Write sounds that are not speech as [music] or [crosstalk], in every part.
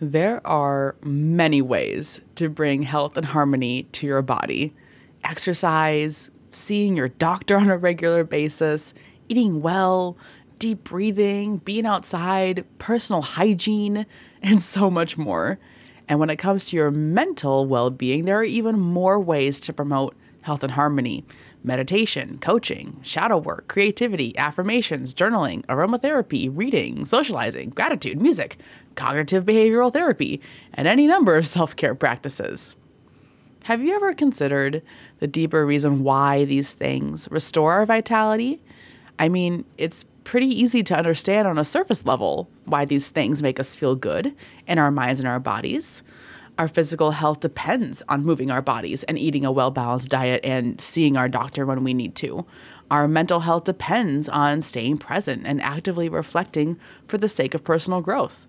There are many ways to bring health and harmony to your body exercise, seeing your doctor on a regular basis, eating well, deep breathing, being outside, personal hygiene, [laughs] and so much more. And when it comes to your mental well being, there are even more ways to promote health and harmony meditation, coaching, shadow work, creativity, affirmations, journaling, aromatherapy, reading, socializing, gratitude, music, cognitive behavioral therapy, and any number of self care practices. Have you ever considered the deeper reason why these things restore our vitality? I mean, it's pretty easy to understand on a surface level why these things make us feel good in our minds and our bodies. Our physical health depends on moving our bodies and eating a well balanced diet and seeing our doctor when we need to. Our mental health depends on staying present and actively reflecting for the sake of personal growth.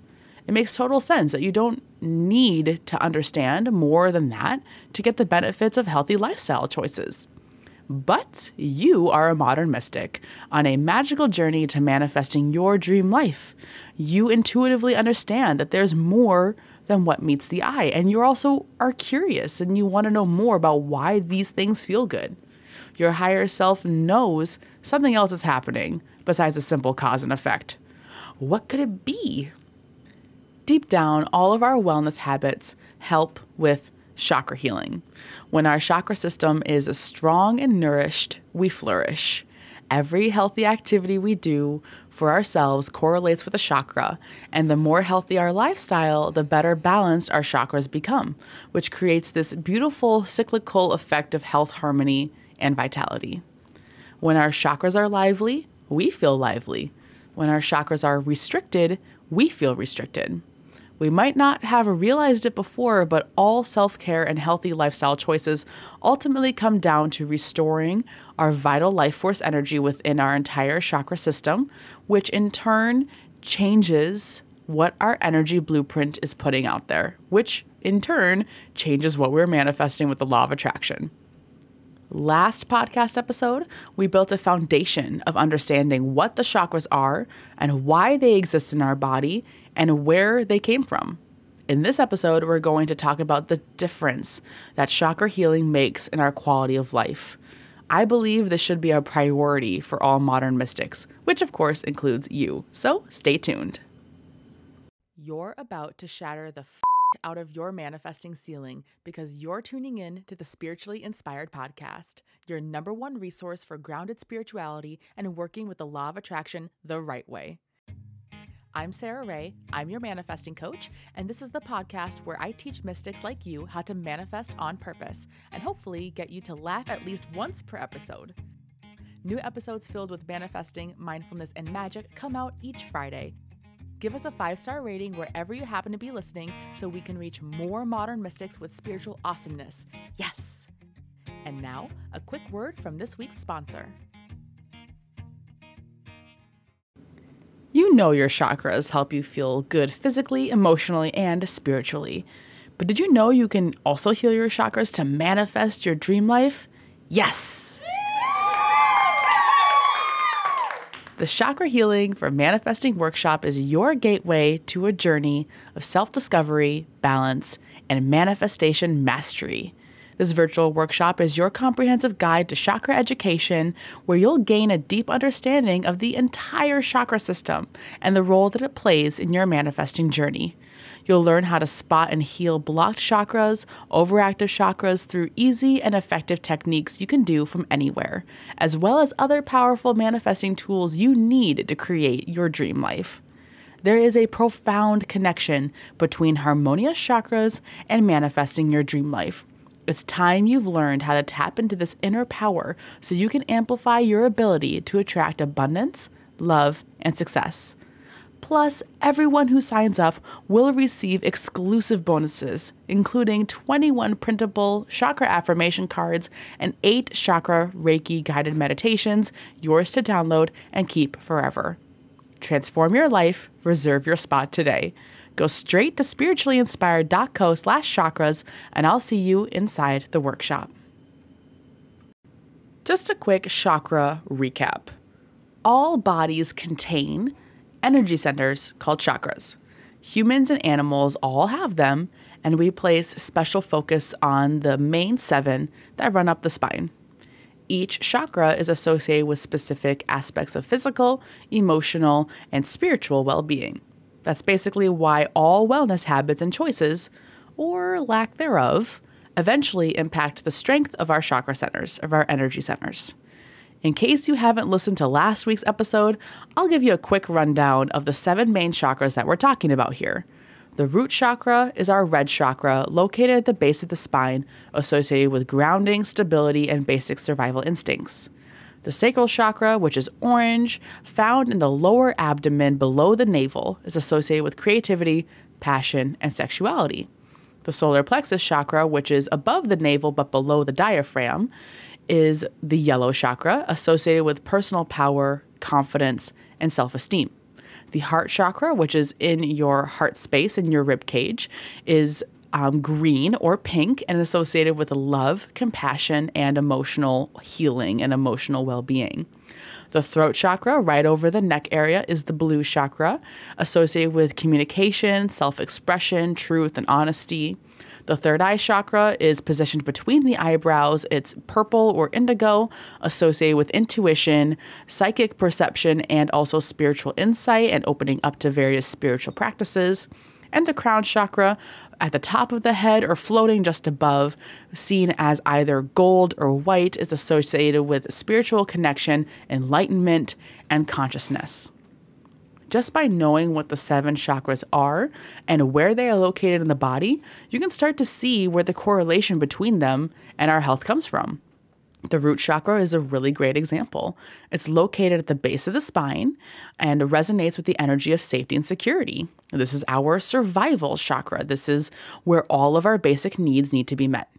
It makes total sense that you don't need to understand more than that to get the benefits of healthy lifestyle choices. But you are a modern mystic on a magical journey to manifesting your dream life. You intuitively understand that there's more than what meets the eye, and you also are curious and you want to know more about why these things feel good. Your higher self knows something else is happening besides a simple cause and effect. What could it be? Deep down, all of our wellness habits help with chakra healing. When our chakra system is strong and nourished, we flourish. Every healthy activity we do for ourselves correlates with a chakra, and the more healthy our lifestyle, the better balanced our chakras become, which creates this beautiful cyclical effect of health, harmony, and vitality. When our chakras are lively, we feel lively. When our chakras are restricted, we feel restricted. We might not have realized it before, but all self care and healthy lifestyle choices ultimately come down to restoring our vital life force energy within our entire chakra system, which in turn changes what our energy blueprint is putting out there, which in turn changes what we're manifesting with the law of attraction. Last podcast episode, we built a foundation of understanding what the chakras are and why they exist in our body and where they came from. In this episode, we're going to talk about the difference that chakra healing makes in our quality of life. I believe this should be a priority for all modern mystics, which of course includes you. So stay tuned. You're about to shatter the f- out of your manifesting ceiling because you're tuning in to the Spiritually Inspired Podcast, your number one resource for grounded spirituality and working with the law of attraction the right way. I'm Sara Rae, I'm your manifesting coach, and this is the podcast where I teach mystics like you how to manifest on purpose and hopefully get you to laugh at least once per episode. New episodes filled with manifesting, mindfulness, and magic come out each Friday. Give us a five star rating wherever you happen to be listening so we can reach more modern mystics with spiritual awesomeness. Yes! And now, a quick word from this week's sponsor. You know your chakras help you feel good physically, emotionally, and spiritually. But did you know you can also heal your chakras to manifest your dream life? Yes! The Chakra Healing for Manifesting Workshop is your gateway to a journey of self discovery, balance, and manifestation mastery. This virtual workshop is your comprehensive guide to chakra education, where you'll gain a deep understanding of the entire chakra system and the role that it plays in your manifesting journey. You'll learn how to spot and heal blocked chakras, overactive chakras through easy and effective techniques you can do from anywhere, as well as other powerful manifesting tools you need to create your dream life. There is a profound connection between harmonious chakras and manifesting your dream life. It's time you've learned how to tap into this inner power so you can amplify your ability to attract abundance, love, and success. Plus, everyone who signs up will receive exclusive bonuses, including 21 printable chakra affirmation cards and 8 chakra Reiki guided meditations, yours to download and keep forever. Transform your life, reserve your spot today. Go straight to spirituallyinspired.co slash chakras, and I'll see you inside the workshop. Just a quick chakra recap. All bodies contain energy centers called chakras. Humans and animals all have them, and we place special focus on the main seven that run up the spine. Each chakra is associated with specific aspects of physical, emotional, and spiritual well being. That's basically why all wellness habits and choices, or lack thereof, eventually impact the strength of our chakra centers, of our energy centers. In case you haven't listened to last week's episode, I'll give you a quick rundown of the seven main chakras that we're talking about here. The root chakra is our red chakra located at the base of the spine, associated with grounding, stability, and basic survival instincts. The sacral chakra, which is orange, found in the lower abdomen below the navel, is associated with creativity, passion, and sexuality. The solar plexus chakra, which is above the navel but below the diaphragm, is the yellow chakra, associated with personal power, confidence, and self esteem. The heart chakra, which is in your heart space in your rib cage, is um, green or pink and associated with love, compassion, and emotional healing and emotional well being. The throat chakra, right over the neck area, is the blue chakra, associated with communication, self expression, truth, and honesty. The third eye chakra is positioned between the eyebrows. It's purple or indigo, associated with intuition, psychic perception, and also spiritual insight and opening up to various spiritual practices. And the crown chakra at the top of the head or floating just above, seen as either gold or white, is associated with spiritual connection, enlightenment, and consciousness. Just by knowing what the seven chakras are and where they are located in the body, you can start to see where the correlation between them and our health comes from. The root chakra is a really great example. It's located at the base of the spine and resonates with the energy of safety and security. This is our survival chakra. This is where all of our basic needs need to be met.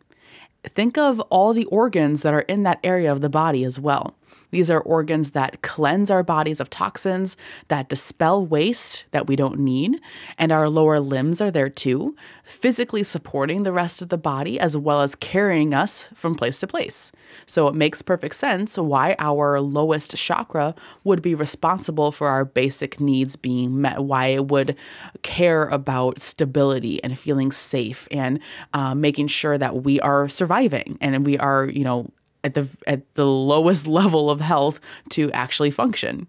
Think of all the organs that are in that area of the body as well. These are organs that cleanse our bodies of toxins, that dispel waste that we don't need, and our lower limbs are there too, physically supporting the rest of the body as well as carrying us from place to place. So it makes perfect sense why our lowest chakra would be responsible for our basic needs being met, why it would care about stability and feeling safe and uh, making sure that we are surviving and we are, you know, at the at the lowest [laughs] level of health to actually function.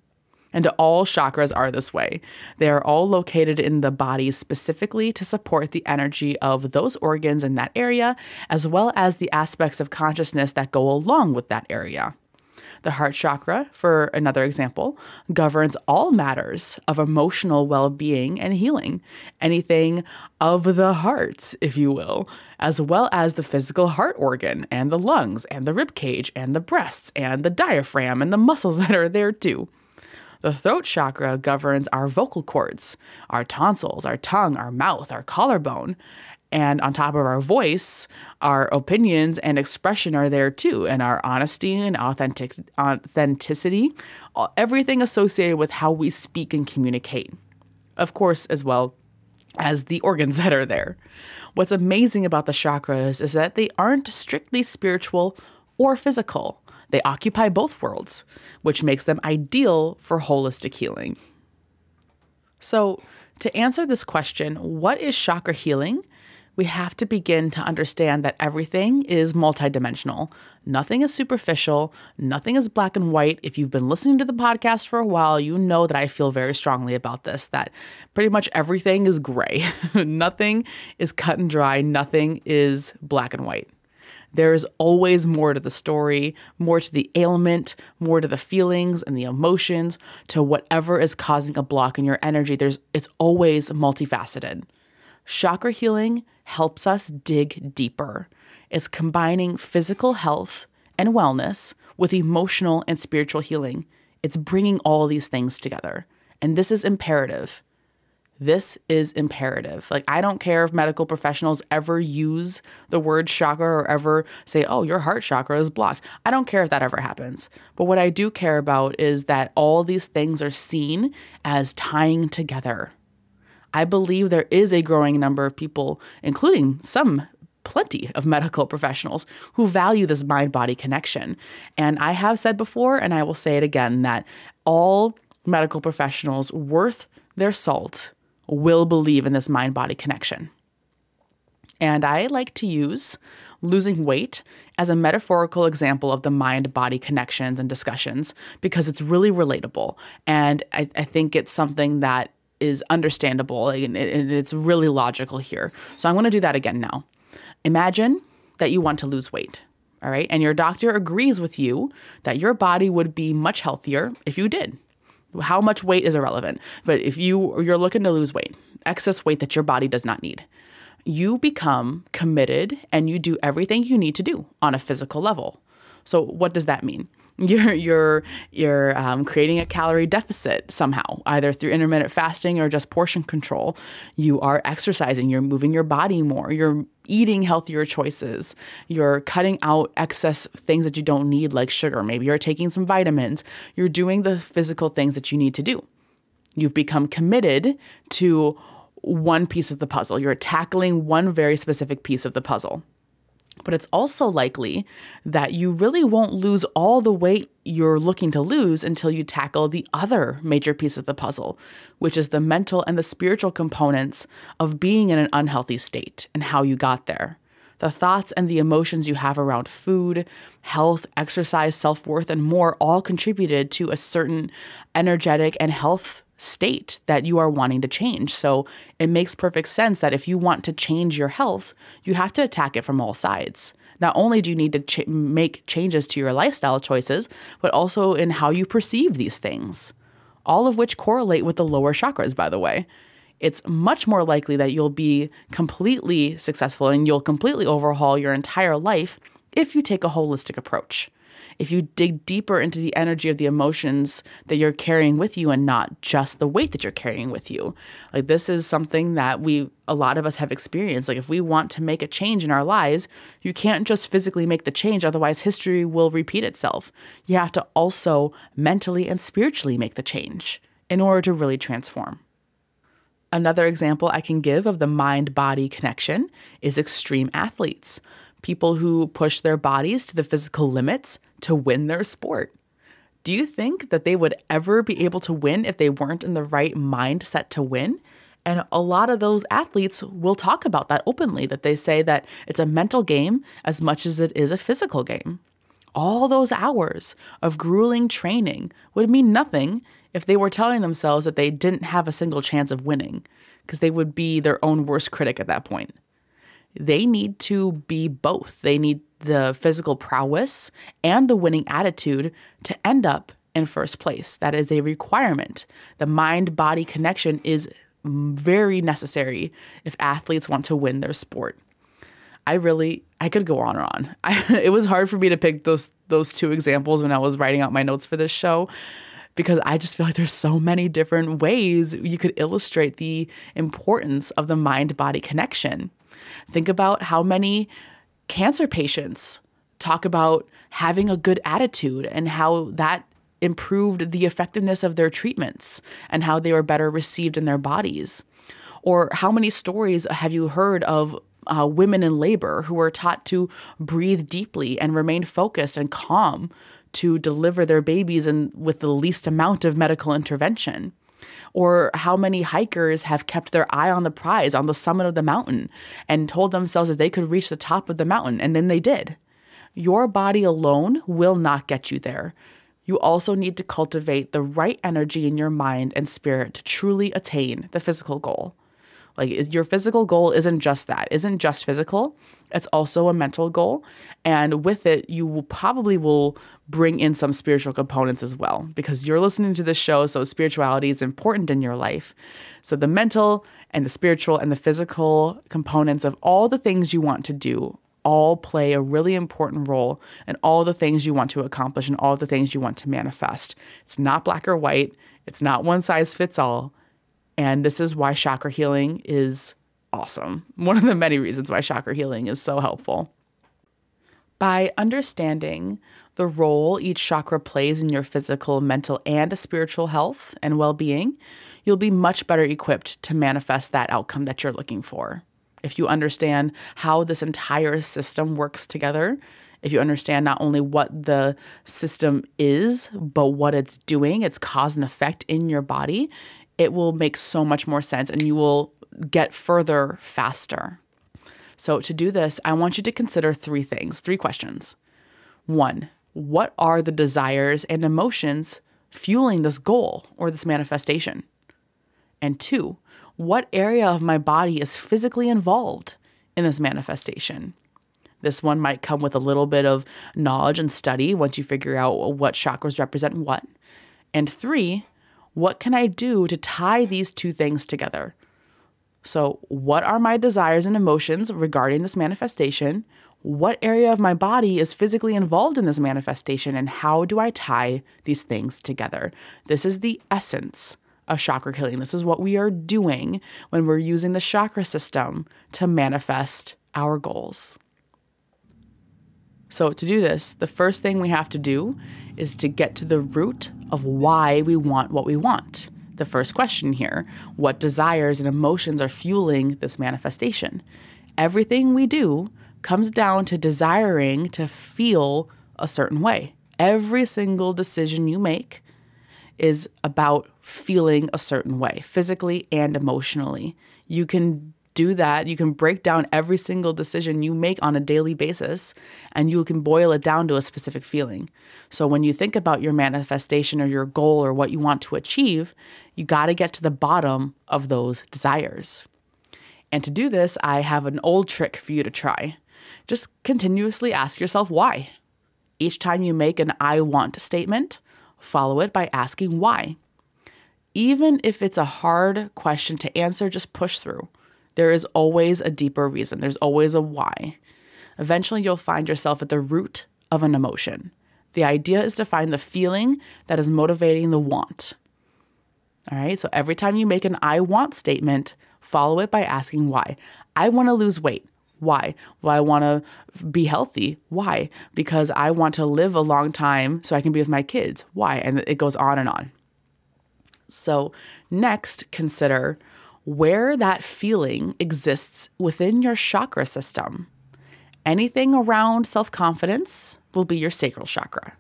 And all chakras are this way. They are all located in the body specifically to support the energy of those organs in that area, as well as the aspects of consciousness that go along with that area. The heart chakra, for another example, governs all matters of emotional well being and healing, anything of the heart, if you will, as well as the physical heart organ and the lungs and the rib cage and the breasts and the diaphragm and the muscles [laughs] that are there too. The throat chakra governs our vocal cords, our tonsils, our tongue, our mouth, our collarbone, and on top of our voice, our opinions and expression are there too, and our honesty and authentic authenticity, everything associated with how we speak and communicate. Of course, as well as the organs [laughs] that are there. What's amazing about the chakras is that they aren't strictly spiritual or physical. They occupy both worlds, which makes them ideal for holistic healing. So, to answer this question, what is chakra healing? We have to begin to understand that everything is multidimensional. Nothing is superficial, nothing is black and white. If you've been listening to the podcast for a while, you know that I feel very strongly about this that pretty much everything is gray. [laughs] nothing is cut and dry, nothing is black and white. There is always more to the story, more to the ailment, more to the feelings and the emotions, to whatever is causing a block in your energy. There's it's always multifaceted. Chakra healing helps us dig deeper. It's combining physical health and wellness with emotional and spiritual healing. It's bringing all these things together. And this is imperative. This is imperative. Like, I don't care if medical professionals ever use the word chakra or ever say, oh, your heart chakra is blocked. I don't care if that ever happens. But what I do care about is that all these things are seen as tying together. I believe there is a growing number of people, including some plenty of medical professionals who value this mind body connection. And I have said before, and I will say it again, that all medical professionals worth their salt will believe in this mind body connection. And I like to use losing weight as a metaphorical example of the mind body connections and discussions because it's really relatable. And I, I think it's something that is understandable and, and it's really logical here. So I'm going to do that again now. Imagine that you want to lose weight. All right. And your doctor agrees with you that your body would be much healthier if you did. How much weight is irrelevant. But if you you're looking to lose weight, excess weight that your body does not need you become committed and you do everything you need to do on a physical level. So, what does that mean? [laughs] You're you're you're um, creating a calorie deficit somehow, either through intermittent fasting or just portion control. You are exercising. You're moving your body more. You're eating healthier choices. You're cutting out excess things that you don't need, like sugar. Maybe you're taking some vitamins. You're doing the physical things that you need to do. You've become committed to one piece of the puzzle. You're tackling one very specific piece of the puzzle. But it's also likely that you really won't lose all the weight you're looking to lose until you tackle the other major piece of the puzzle, which is the mental and the spiritual components of being in an unhealthy state and how you got there. The thoughts and the emotions you have around food, health, exercise, self worth, and more all contributed to a certain energetic and health state that you are wanting to change. So it makes perfect sense that if you want to change your health, you have to attack it from all sides. Not only do you need to ch- make changes to your lifestyle choices, but also in how you perceive these things, all of which correlate with the lower chakras, by the way. It's much more likely that you'll be completely successful and you'll completely overhaul your entire life if you take a holistic approach if you dig deeper into the energy of the emotions that you're carrying with you and not just the weight that you're carrying with you. Like this is something that we a lot of us have experienced. Like if we want to make a change in our lives, you can't just physically make the change otherwise history will repeat itself. You have to also mentally and spiritually make the change in order to really transform. Another example I can give of the mind body connection is extreme athletes people who push their bodies to the physical limits to win their sport. Do you think that they would ever be able to win if they weren't in the right mindset to win? And a lot of those athletes will talk about that openly, that they say that it's a mental game as much as it is a physical game. All those hours of grueling training would mean nothing if they were telling themselves that they didn't have a single chance of winning, because they would be their own worst critic at that point they need to be both. They need the physical prowess and the winning attitude to end up in first place. That is a requirement. The mind body connection is very necessary if athletes want to win their sport. I really I could go on and on. I, [laughs] it was hard for me to pick those those two examples when I was writing out my notes for this show because I just feel like there's so many different ways you could illustrate the importance of the mind body connection. Think about how many cancer patients talk about having a good attitude and how that improved the effectiveness of their treatments and how they were better received in their bodies. Or how many stories have you heard of uh, women in labor who were taught to breathe deeply and remain focused and calm to deliver their babies and with the least amount of medical intervention? Or how many hikers have kept their eye on the prize on the summit of the mountain and told themselves that they could reach the top of the mountain, and then they did. Your body alone will not get you there. You also need to cultivate the right energy in your mind and spirit to truly attain the physical goal. Like your physical goal isn't just that, isn't just physical. It's also a mental goal. And with it, you will probably will bring in some spiritual components as well because you're listening to this show. So spirituality is important in your life. So the mental and the spiritual and the physical components of all the things you want to do all play a really important role in all the things you want to accomplish and all the things you want to manifest. It's not black or white. It's not one size fits all. And this is why chakra healing is awesome. [laughs] One of the many reasons why chakra healing is so helpful. By understanding the role each chakra plays in your physical, mental, and spiritual health and well being, you'll be much better equipped to manifest that outcome that you're looking for. If you understand how this entire system works together, if you understand not only what the system is, but what it's doing, its cause and effect in your body, it will make so much more sense and you will get further faster. So, to do this, I want you to consider three things, three questions. One, what are the desires and emotions fueling this goal or this manifestation? And two, what area of my body is physically involved in this manifestation? This one might come with a little bit of knowledge and study once you figure out what chakras represent what. And three, what can I do to tie these two things together? So, what are my desires and emotions regarding this manifestation? What area of my body is physically involved in this manifestation? And how do I tie these things together? This is the essence of chakra healing. This is what we are doing when we're using the chakra system to manifest our goals. So, to do this, the first thing we have to do is to get to the root of why we want what we want. The first question here what desires and emotions are fueling this manifestation? Everything we do comes down to desiring to feel a certain way. Every single decision you make is about feeling a certain way, physically and emotionally. You can do that. You can break down every single decision you make on a daily basis and you can boil it down to a specific feeling. So when you think about your manifestation or your goal or what you want to achieve, you got to get to the bottom of those desires. And to do this, I have an old trick for you to try. Just continuously ask yourself why. Each time you make an I want statement, follow it by asking why. Even if it's a hard question to answer, just push through. There is always a deeper reason, there's always a why. Eventually, you'll find yourself at the root of an emotion. The idea is to find the feeling that is motivating the want. All right, so every time you make an I want statement, follow it by asking why. I want to lose weight. Why? Well, I want to be healthy. Why? Because I want to live a long time so I can be with my kids. Why? And it goes on and on. So, next, consider where that feeling exists within your chakra system. Anything around self confidence will be your sacral chakra,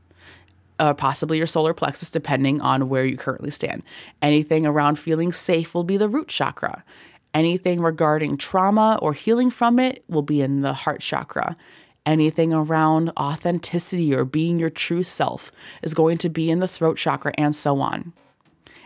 uh, possibly your solar plexus, depending on where you currently stand. Anything around feeling safe will be the root chakra. Anything regarding trauma or healing from it will be in the heart chakra. Anything around authenticity or being your true self is going to be in the throat chakra, and so on.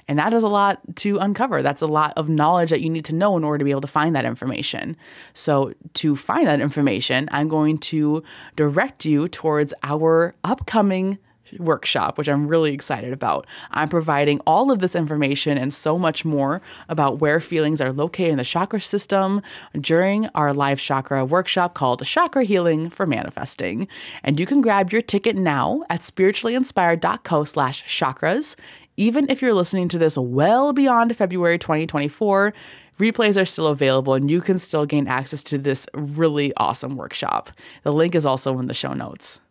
And that is a lot to uncover. That's a lot of knowledge that you need to know in order to be able to find that information. So, to find that information, I'm going to direct you towards our upcoming workshop, which I'm really excited about. I'm providing all of this information and so much more about where feelings are located in the chakra system during our live chakra workshop called Chakra Healing for Manifesting. And you can grab your ticket now at spirituallyinspired.co slash chakras. Even if you're listening to this well beyond February 2024, replays are still available and you can still gain access to this really awesome workshop. The link is also in the show notes.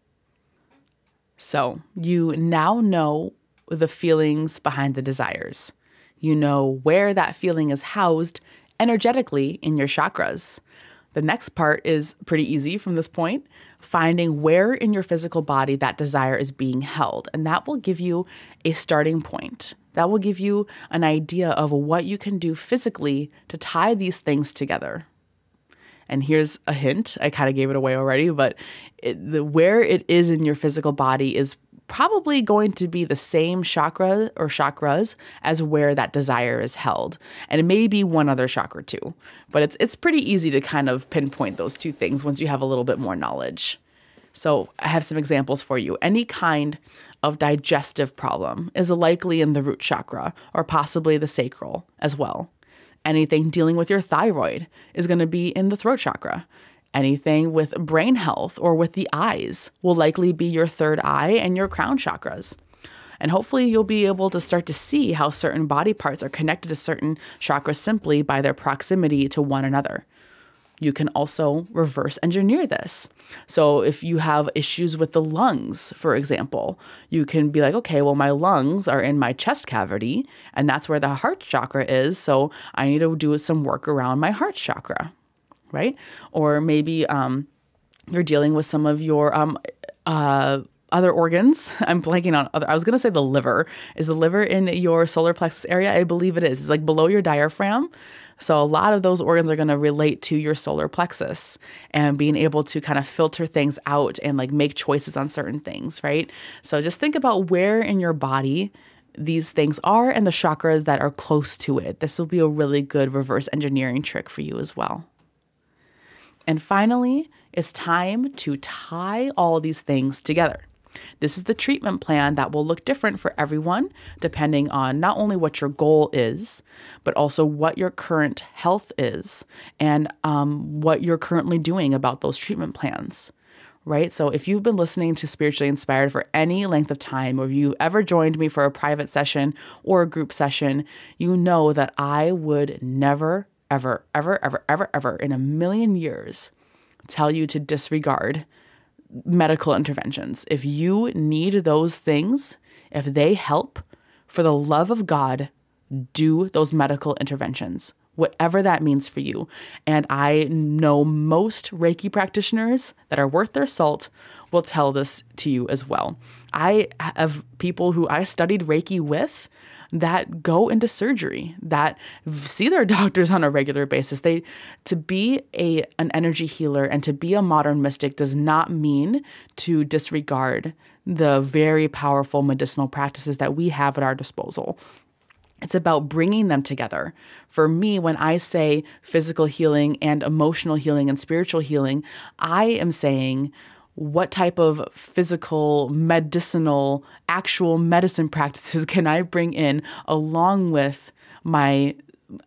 So, you now know the feelings behind the desires. You know where that feeling is housed energetically in your chakras. The next part is pretty easy from this point finding where in your physical body that desire is being held. And that will give you a starting point. That will give you an idea of what you can do physically to tie these things together. And here's a hint. I kind of gave it away already, but it, the, where it is in your physical body is probably going to be the same chakra or chakras as where that desire is held. And it may be one other chakra too. But it's it's pretty easy to kind of pinpoint those two things once you have a little bit more knowledge. So, I have some examples for you. Any kind of digestive problem is likely in the root chakra or possibly the sacral as well. Anything dealing with your thyroid is going to be in the throat chakra. Anything with brain health or with the eyes will likely be your third eye and your crown chakras. And hopefully, you'll be able to start to see how certain body parts are connected to certain chakras simply by their proximity to one another. You can also reverse engineer this. So, if you have issues with the lungs, for example, you can be like, okay, well, my lungs are in my chest cavity, and that's where the heart chakra is. So, I need to do some work around my heart chakra right? Or maybe um, you're dealing with some of your um, uh, other organs. [laughs] I'm blanking on other. I was going to say the liver. Is the liver in your solar plexus area? I believe it is. It's like below your diaphragm. So a lot of those organs are going to relate to your solar plexus and being able to kind of filter things out and like make choices on certain things, right? So just think about where in your body these things are and the chakras that are close to it. This will be a really good reverse engineering trick for you as well. And finally, it's time to tie all these things together. This is the treatment plan that will look different for everyone, depending on not only what your goal is, but also what your current health is and um, what you're currently doing about those treatment plans. Right? So, if you've been listening to Spiritually Inspired for any length of time, or if you've ever joined me for a private session or a group session, you know that I would never, ever, ever, ever, ever, ever in a million years tell you to disregard medical interventions. If you need those things, if they help, for the love of God, do those medical interventions, whatever that means for you. And I know most Reiki practitioners that are worth their salt will tell this to you as well. I have people who I studied Reiki with that go into surgery, that see their [laughs] doctors on a regular basis. They to be a an energy healer and to be a modern mystic does not mean to disregard the very powerful medicinal practices that we have at our disposal. It's about bringing them together. For me, when I say physical healing and emotional healing and spiritual healing, I am saying what type of physical, medicinal, actual medicine practices [laughs] can I bring in along with my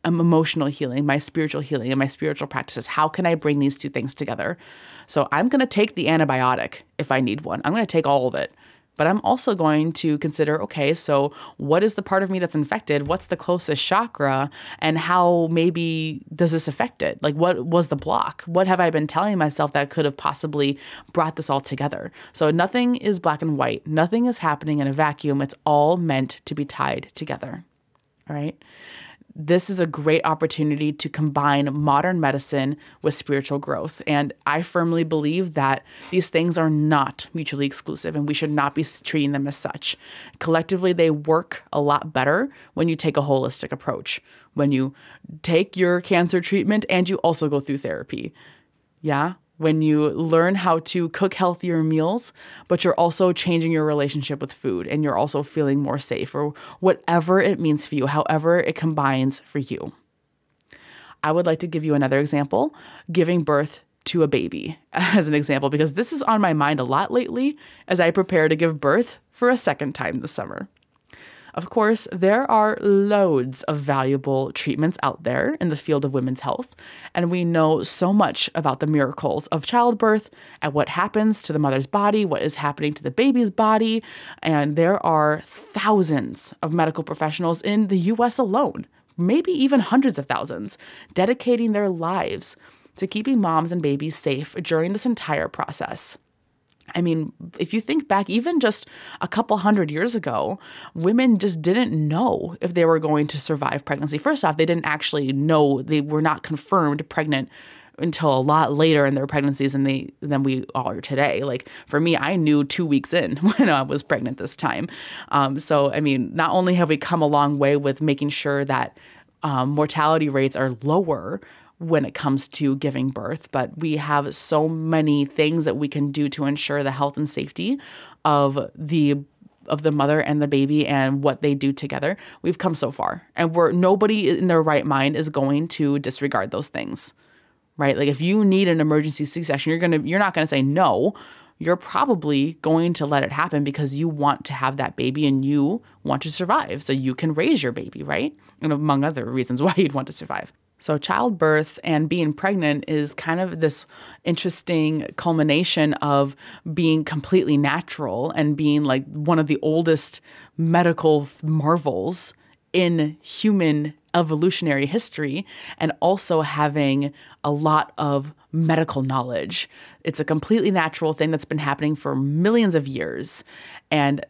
um, emotional healing, my spiritual healing, and my spiritual practices? How can I bring these two things together? So I'm going to take the antibiotic if I need one. I'm going to take all of it. But I'm also going to consider okay, so what is the part of me that's infected? What's the closest chakra? And how maybe does this affect it? Like, what was the block? What have I been telling myself that could have possibly brought this all together? So, nothing is black and white, nothing is happening in a vacuum. It's all meant to be tied together. All right this is a great opportunity to combine modern medicine with spiritual growth. And I firmly believe that these things are not mutually exclusive and we should not be treating them as such. Collectively, they work a lot better when you take a holistic approach, when you take your cancer treatment and you also go through therapy. Yeah when you learn how to cook healthier meals, but you're also changing your relationship with food and you're also feeling more safe or whatever it means for you, however it combines for you. I would like to give you another example giving birth to a baby [laughs] as an example, because this is on my mind a lot lately as I prepare to give birth for a second time this summer. Of course, there are loads of valuable treatments out there in the field of women's health, and we know so much about the miracles of childbirth and what happens to the mother's body, what is happening to the baby's body, and there are thousands of medical professionals in the US alone, maybe even hundreds of thousands, dedicating their lives to keeping moms and babies safe during this entire process. I mean, if you think back, even just a couple hundred years ago, women just didn't know if they were going to survive pregnancy. First off, they didn't actually know, they were not confirmed pregnant until a lot later in their pregnancies than they than we are today. Like for me, I knew two weeks in [laughs] when I was pregnant this time. Um, so I mean, not only have we come a long way with making sure that um, mortality rates are lower when it comes to giving birth, but we have so many things that we can do to ensure the health and safety of the of the mother and the baby and what they do together. We've come so far. And we're nobody in their right mind is going to disregard those things. Right? Like if you need an emergency C-section, you're going to you're not going to say no. You're probably going to let it happen because you want to have that baby and you want to survive so you can raise your baby, right? And among other reasons [laughs] why you'd want to survive. So, childbirth and being pregnant is kind of this interesting culmination of being completely natural and being like one of the oldest medical marvels in human evolutionary history, and also having a lot of medical knowledge. It's a completely natural thing that's been happening for millions of years. And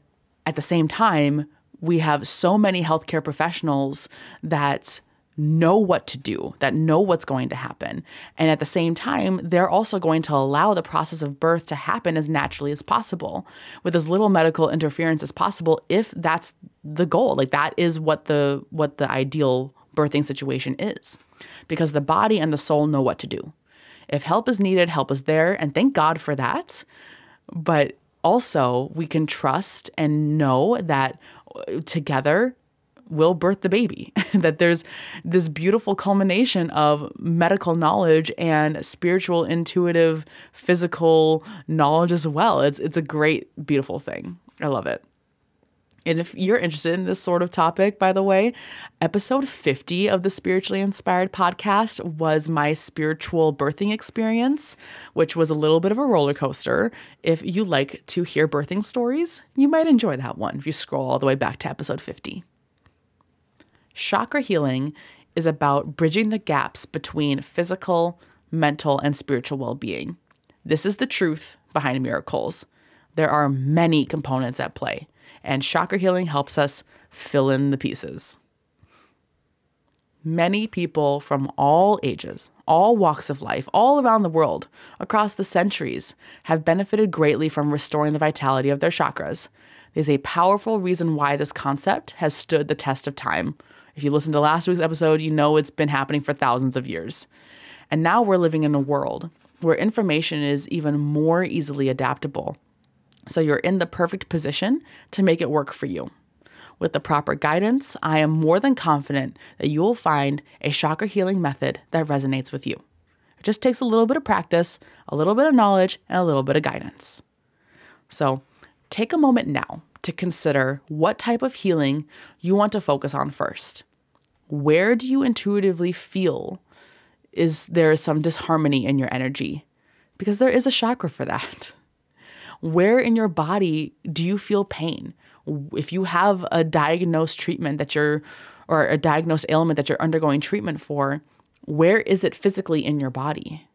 at the same time, we have so many healthcare professionals that know what to do, that know what's going to happen. And at the same time, they're also going to allow the process of birth to happen as naturally as possible with as little medical interference as possible if that's the goal. Like that is what the what the ideal birthing situation is. Because the body and the soul know what to do. If help is needed, help is there, and thank God for that. But also, we can trust and know that together will birth the baby. [laughs] that there's this beautiful culmination of medical knowledge and spiritual, intuitive, physical knowledge as well. It's it's a great, beautiful thing. I love it. And if you're interested in this sort of topic, by the way, episode 50 of the Spiritually Inspired podcast was my spiritual birthing experience, which was a little bit of a roller coaster. If you like to hear birthing stories, you might enjoy that one if you scroll all the way back to episode 50. Chakra healing is about bridging the gaps between physical, mental, and spiritual well being. This is the truth behind miracles. There are many components at play and chakra healing helps us fill in the pieces. Many people from all ages, all walks of life, all around the world, across the centuries, have benefited greatly from restoring the vitality of their chakras. There's a powerful reason why this concept has stood the test of time. If you listened to last week's episode, you know it's been happening for thousands of years. And now we're living in a world where information is even more easily adaptable. So you're in the perfect position to make it work for you. With the proper guidance, I am more than confident that you will find a chakra healing method that resonates with you. It just takes a little bit of practice, a little bit of knowledge, and a little bit of guidance. So take a moment now to consider what type of healing you want to focus on first. Where do you intuitively feel is there some disharmony in your energy? Because there is a chakra for that. Where in your body do you feel pain? If you have a diagnosed treatment that you're, or a diagnosed ailment that you're undergoing treatment for, where is it physically in your body?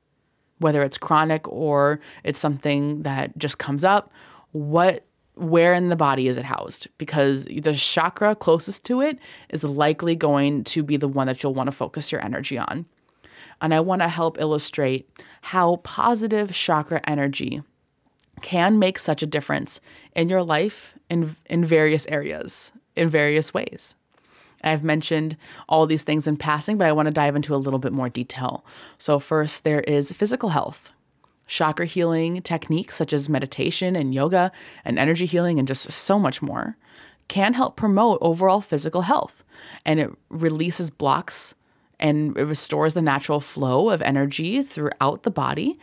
Whether it's chronic or it's something that just comes up, what where in the body is it housed? Because the chakra closest to it is likely going to be the one that you'll want to focus your energy on. And I want to help illustrate how positive chakra energy can make such a difference in your life in, in various areas, in various ways. I've mentioned all these things in passing, but I want to dive into a little bit more detail. So, first, there is physical health. Chakra healing techniques such as meditation and yoga and energy healing and just so much more can help promote overall physical health. And it releases blocks and it restores the natural flow of energy throughout the body,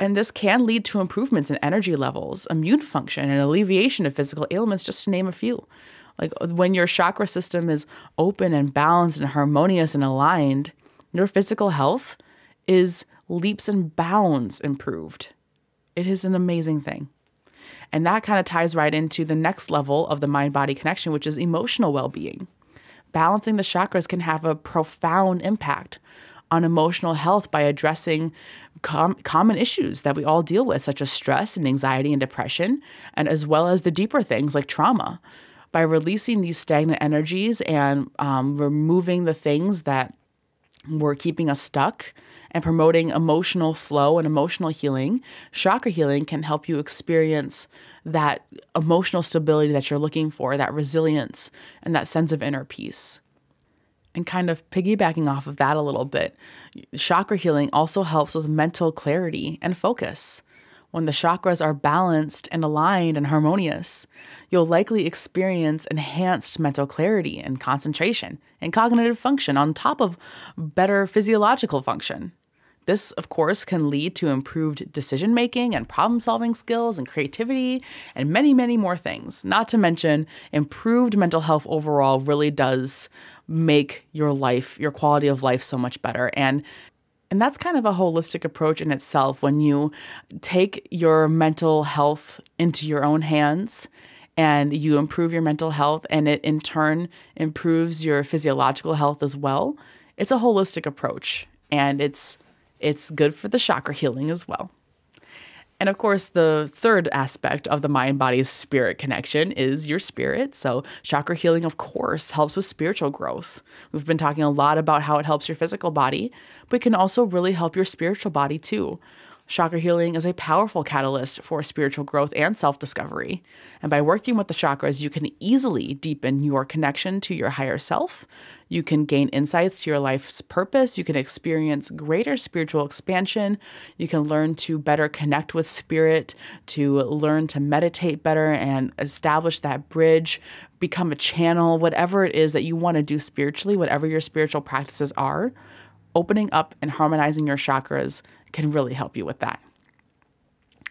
and this can lead to improvements in energy levels, immune function, and alleviation of physical ailments, just to name a few. Like when your chakra system is open and balanced and harmonious and aligned, your physical health is leaps and bounds improved. It is an amazing thing. And that kind of ties right into the next level of the mind body connection, which is emotional well being. Balancing the chakras can have a profound impact on emotional health by addressing com- common issues that we all deal with, such as stress and anxiety and depression, and as well as the deeper things like trauma. By releasing these stagnant energies and um, removing the things that were keeping us stuck and promoting emotional flow and emotional healing, chakra healing can help you experience that emotional stability that you're looking for, that resilience, and that sense of inner peace and kind of piggybacking off of that a little bit, chakra healing also helps with mental clarity and focus. When the chakras are balanced and aligned and harmonious, you'll likely experience enhanced mental clarity and concentration and cognitive function on top of better physiological function. This, of course, can lead to improved decision making and problem solving skills and creativity and many, many more things. Not to mention, improved mental health overall really does make your life, your quality of life so much better. And and that's kind of a holistic approach in itself when you take your mental health into your own hands and you improve your mental health and it in turn improves your physiological health as well. It's a holistic approach and it's it's good for the chakra healing as well. And of course, the third aspect of the mind body spirit connection is your spirit. So, chakra healing, of course, helps with spiritual growth. We've been talking a lot about how it helps your physical body, but it can also really help your spiritual body too. Chakra healing is a powerful catalyst for spiritual growth and self discovery. And by working with the chakras, you can easily deepen your connection to your higher self. You can gain insights to your life's purpose. You can experience greater spiritual expansion. You can learn to better connect with spirit, to learn to meditate better and establish that bridge, become a channel, whatever it is that you want to do spiritually, whatever your spiritual practices are. Opening up and harmonizing your chakras can really help you with that.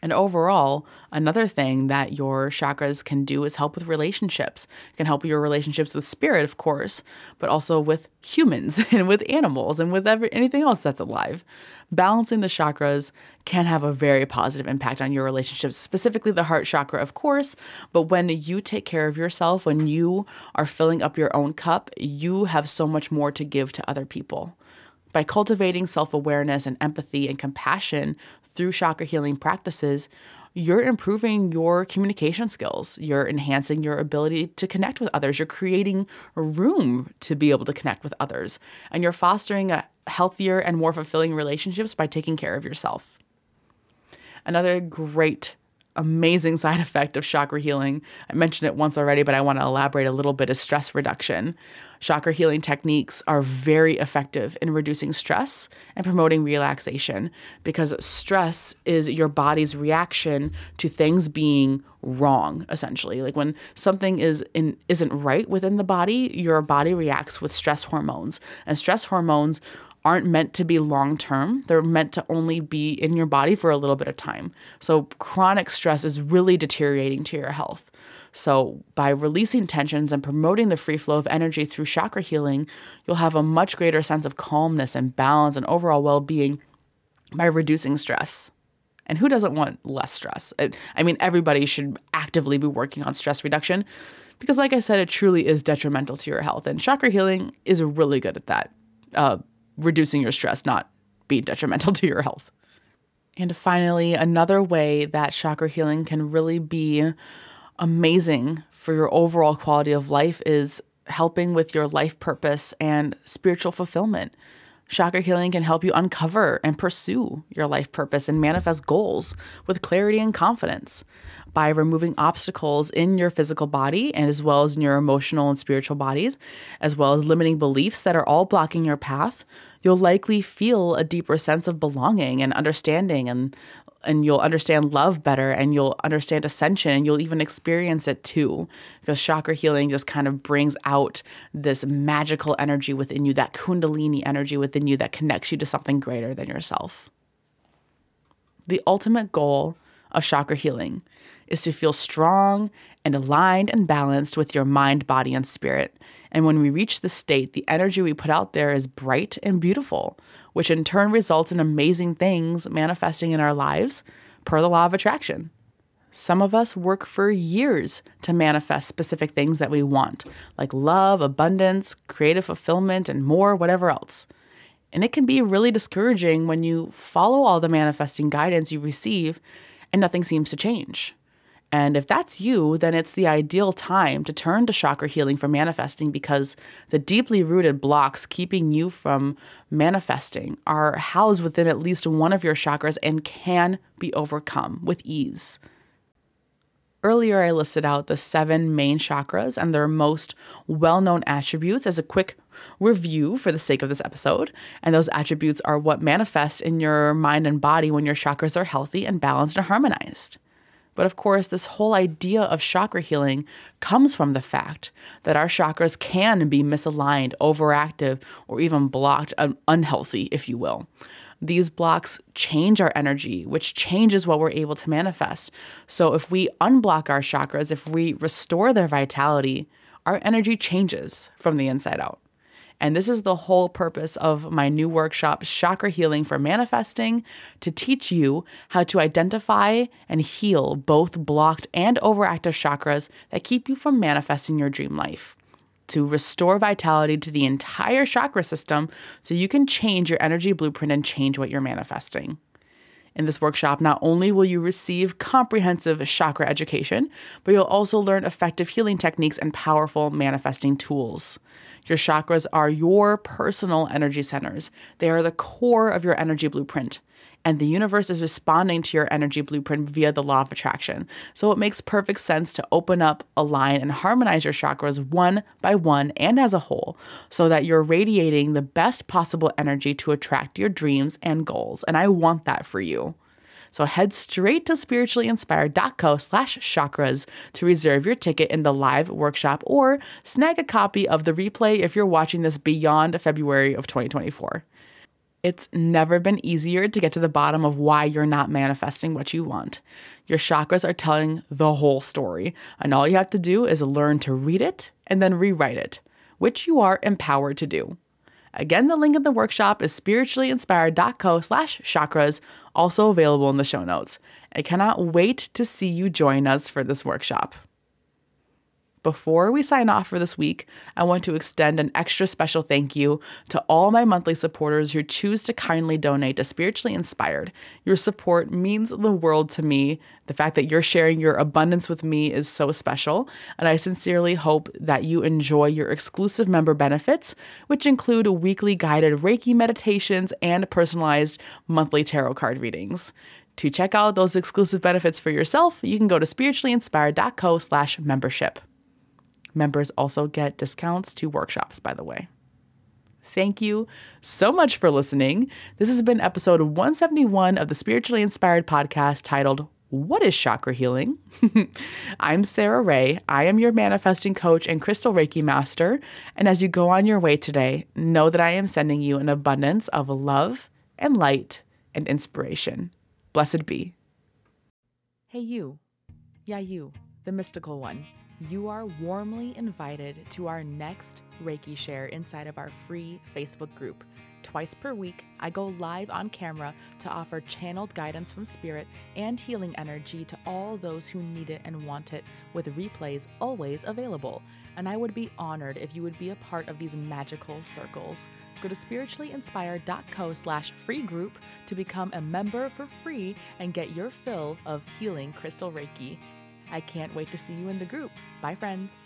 And overall, another thing that your chakras can do is help with relationships. It can help your relationships with spirit, of course, but also with humans [laughs] and with animals and with every, anything else that's alive. Balancing the chakras can have a very positive impact on your relationships, specifically the heart chakra, of course. But when you take care of yourself, when you are filling up your own cup, you have so much more to give to other people. By cultivating self awareness and empathy and compassion through chakra healing practices, you're improving your communication skills. You're enhancing your ability to connect with others. You're creating room to be able to connect with others. And you're fostering a healthier and more fulfilling relationships by taking care of yourself. Another great amazing side [laughs] effect of chakra healing. I mentioned it once already, but I want to elaborate a little bit is stress reduction. Chakra healing techniques are very effective in reducing stress and promoting relaxation because stress is your body's reaction to things being wrong essentially. Like when something is in isn't right within the body, your body reacts with stress hormones. And stress hormones aren't meant to be long term. They're meant to only be in your body for a little bit of time. So, chronic stress is really deteriorating to your health. So, by releasing tensions and promoting the free flow of energy through chakra healing, you'll have a much greater sense of calmness and balance and overall well being by reducing stress. And who doesn't want less stress? I mean, everybody should actively be working on stress reduction because, like I said, it truly is detrimental to your health. And chakra healing is really good at that. Uh, reducing your stress, not being detrimental [laughs] to your health. And finally, another way that chakra healing can really be amazing for your overall quality of life is helping with your life purpose and spiritual fulfillment. Chakra healing can help you uncover and pursue your life purpose and manifest goals with clarity and confidence by removing obstacles in your physical body and as well as in your emotional and spiritual bodies, as well as limiting beliefs that are all blocking your path you'll likely feel a deeper sense of belonging and understanding and and you'll understand love better and you'll understand ascension and you'll even experience it too. Because chakra healing just kind of brings out this magical energy within you that kundalini energy within you that connects you to something greater than yourself. The ultimate goal of chakra healing is to feel strong and aligned and balanced with your mind, body, and spirit. And when we reach this state, the energy we put out there is bright and beautiful, which in turn results in amazing things manifesting in our lives per the law of attraction. Some of us work for years to manifest specific things that we want, like love, abundance, creative fulfillment, and more, whatever else. And it can be really discouraging when you follow all the manifesting guidance you receive and nothing seems to change. And if that's you, then it's the ideal time to turn to chakra healing for manifesting because the deeply rooted blocks keeping you from manifesting are housed within at least one of your chakras and can be overcome with ease. Earlier, I listed out the seven main chakras and their most well known attributes as a quick review for the sake of this episode. And those attributes are what manifest in your mind and body when your chakras are healthy and balanced and harmonized. But of course, this whole idea of chakra healing comes from the fact that our chakras can be misaligned, overactive, or even blocked, unhealthy, if you will. These blocks change our energy, which changes what we're able to manifest. So, if we unblock our chakras, if we restore their vitality, our energy changes from the inside out. And this is the whole purpose of my new workshop, Chakra Healing for Manifesting, to teach you how to identify and heal both blocked and overactive chakras that keep you from manifesting your dream life. To restore vitality to the entire chakra system so you can change your energy blueprint and change what you're manifesting. In this workshop, not only will you receive comprehensive chakra education, but you'll also learn effective healing techniques and powerful manifesting tools. Your chakras are your personal energy centers, they are the core of your energy blueprint. And the universe is responding to your energy blueprint via the law of attraction. So it makes perfect sense to open up, align, and harmonize your chakras one by one and as a whole so that you're radiating the best possible energy to attract your dreams and goals. And I want that for you. So head straight to spirituallyinspired.co slash chakras to reserve your ticket in the live workshop or snag a copy of the replay if you're watching this beyond February of 2024. It's never been easier to get to the bottom of why you're not manifesting what you want. Your chakras are telling the whole story, and all you have to do is learn to read it and then rewrite it, which you are empowered to do. Again, the link in the workshop is spirituallyinspired.co slash chakras, also available in the show notes. I cannot wait to see you join us for this workshop. Before we sign off for this week, I want to extend an extra special thank you to all my monthly supporters who choose to kindly donate to Spiritually Inspired. Your support means the world to me. The fact that you're sharing your abundance with me is so special, and I sincerely hope that you enjoy your exclusive member benefits, which include weekly guided Reiki meditations and personalized monthly tarot card readings. To check out those exclusive benefits for yourself, you can go to spirituallyinspired.co slash membership. Members also get discounts to workshops, by the way. Thank you so much for listening. This has been episode 171 of the Spiritually Inspired podcast titled What is Chakra Healing? [laughs] I'm Sara Rae. I am your manifesting coach and crystal Reiki master. And as you go on your way today, know that I am sending you an abundance of love and light and inspiration. Blessed be. Hey, you. Yeah, you, the mystical one you are warmly invited to our next Reiki Share inside of our free Facebook group. Twice per week, I go live on camera to offer channeled guidance from spirit and healing energy to all those who need it and want it, with replays always available. And I would be honored if you would be a part of these magical circles. Go to spirituallyinspired.co slash free group to become a member for free and get your fill of healing crystal Reiki. I can't wait to see you in the group. Bye, friends.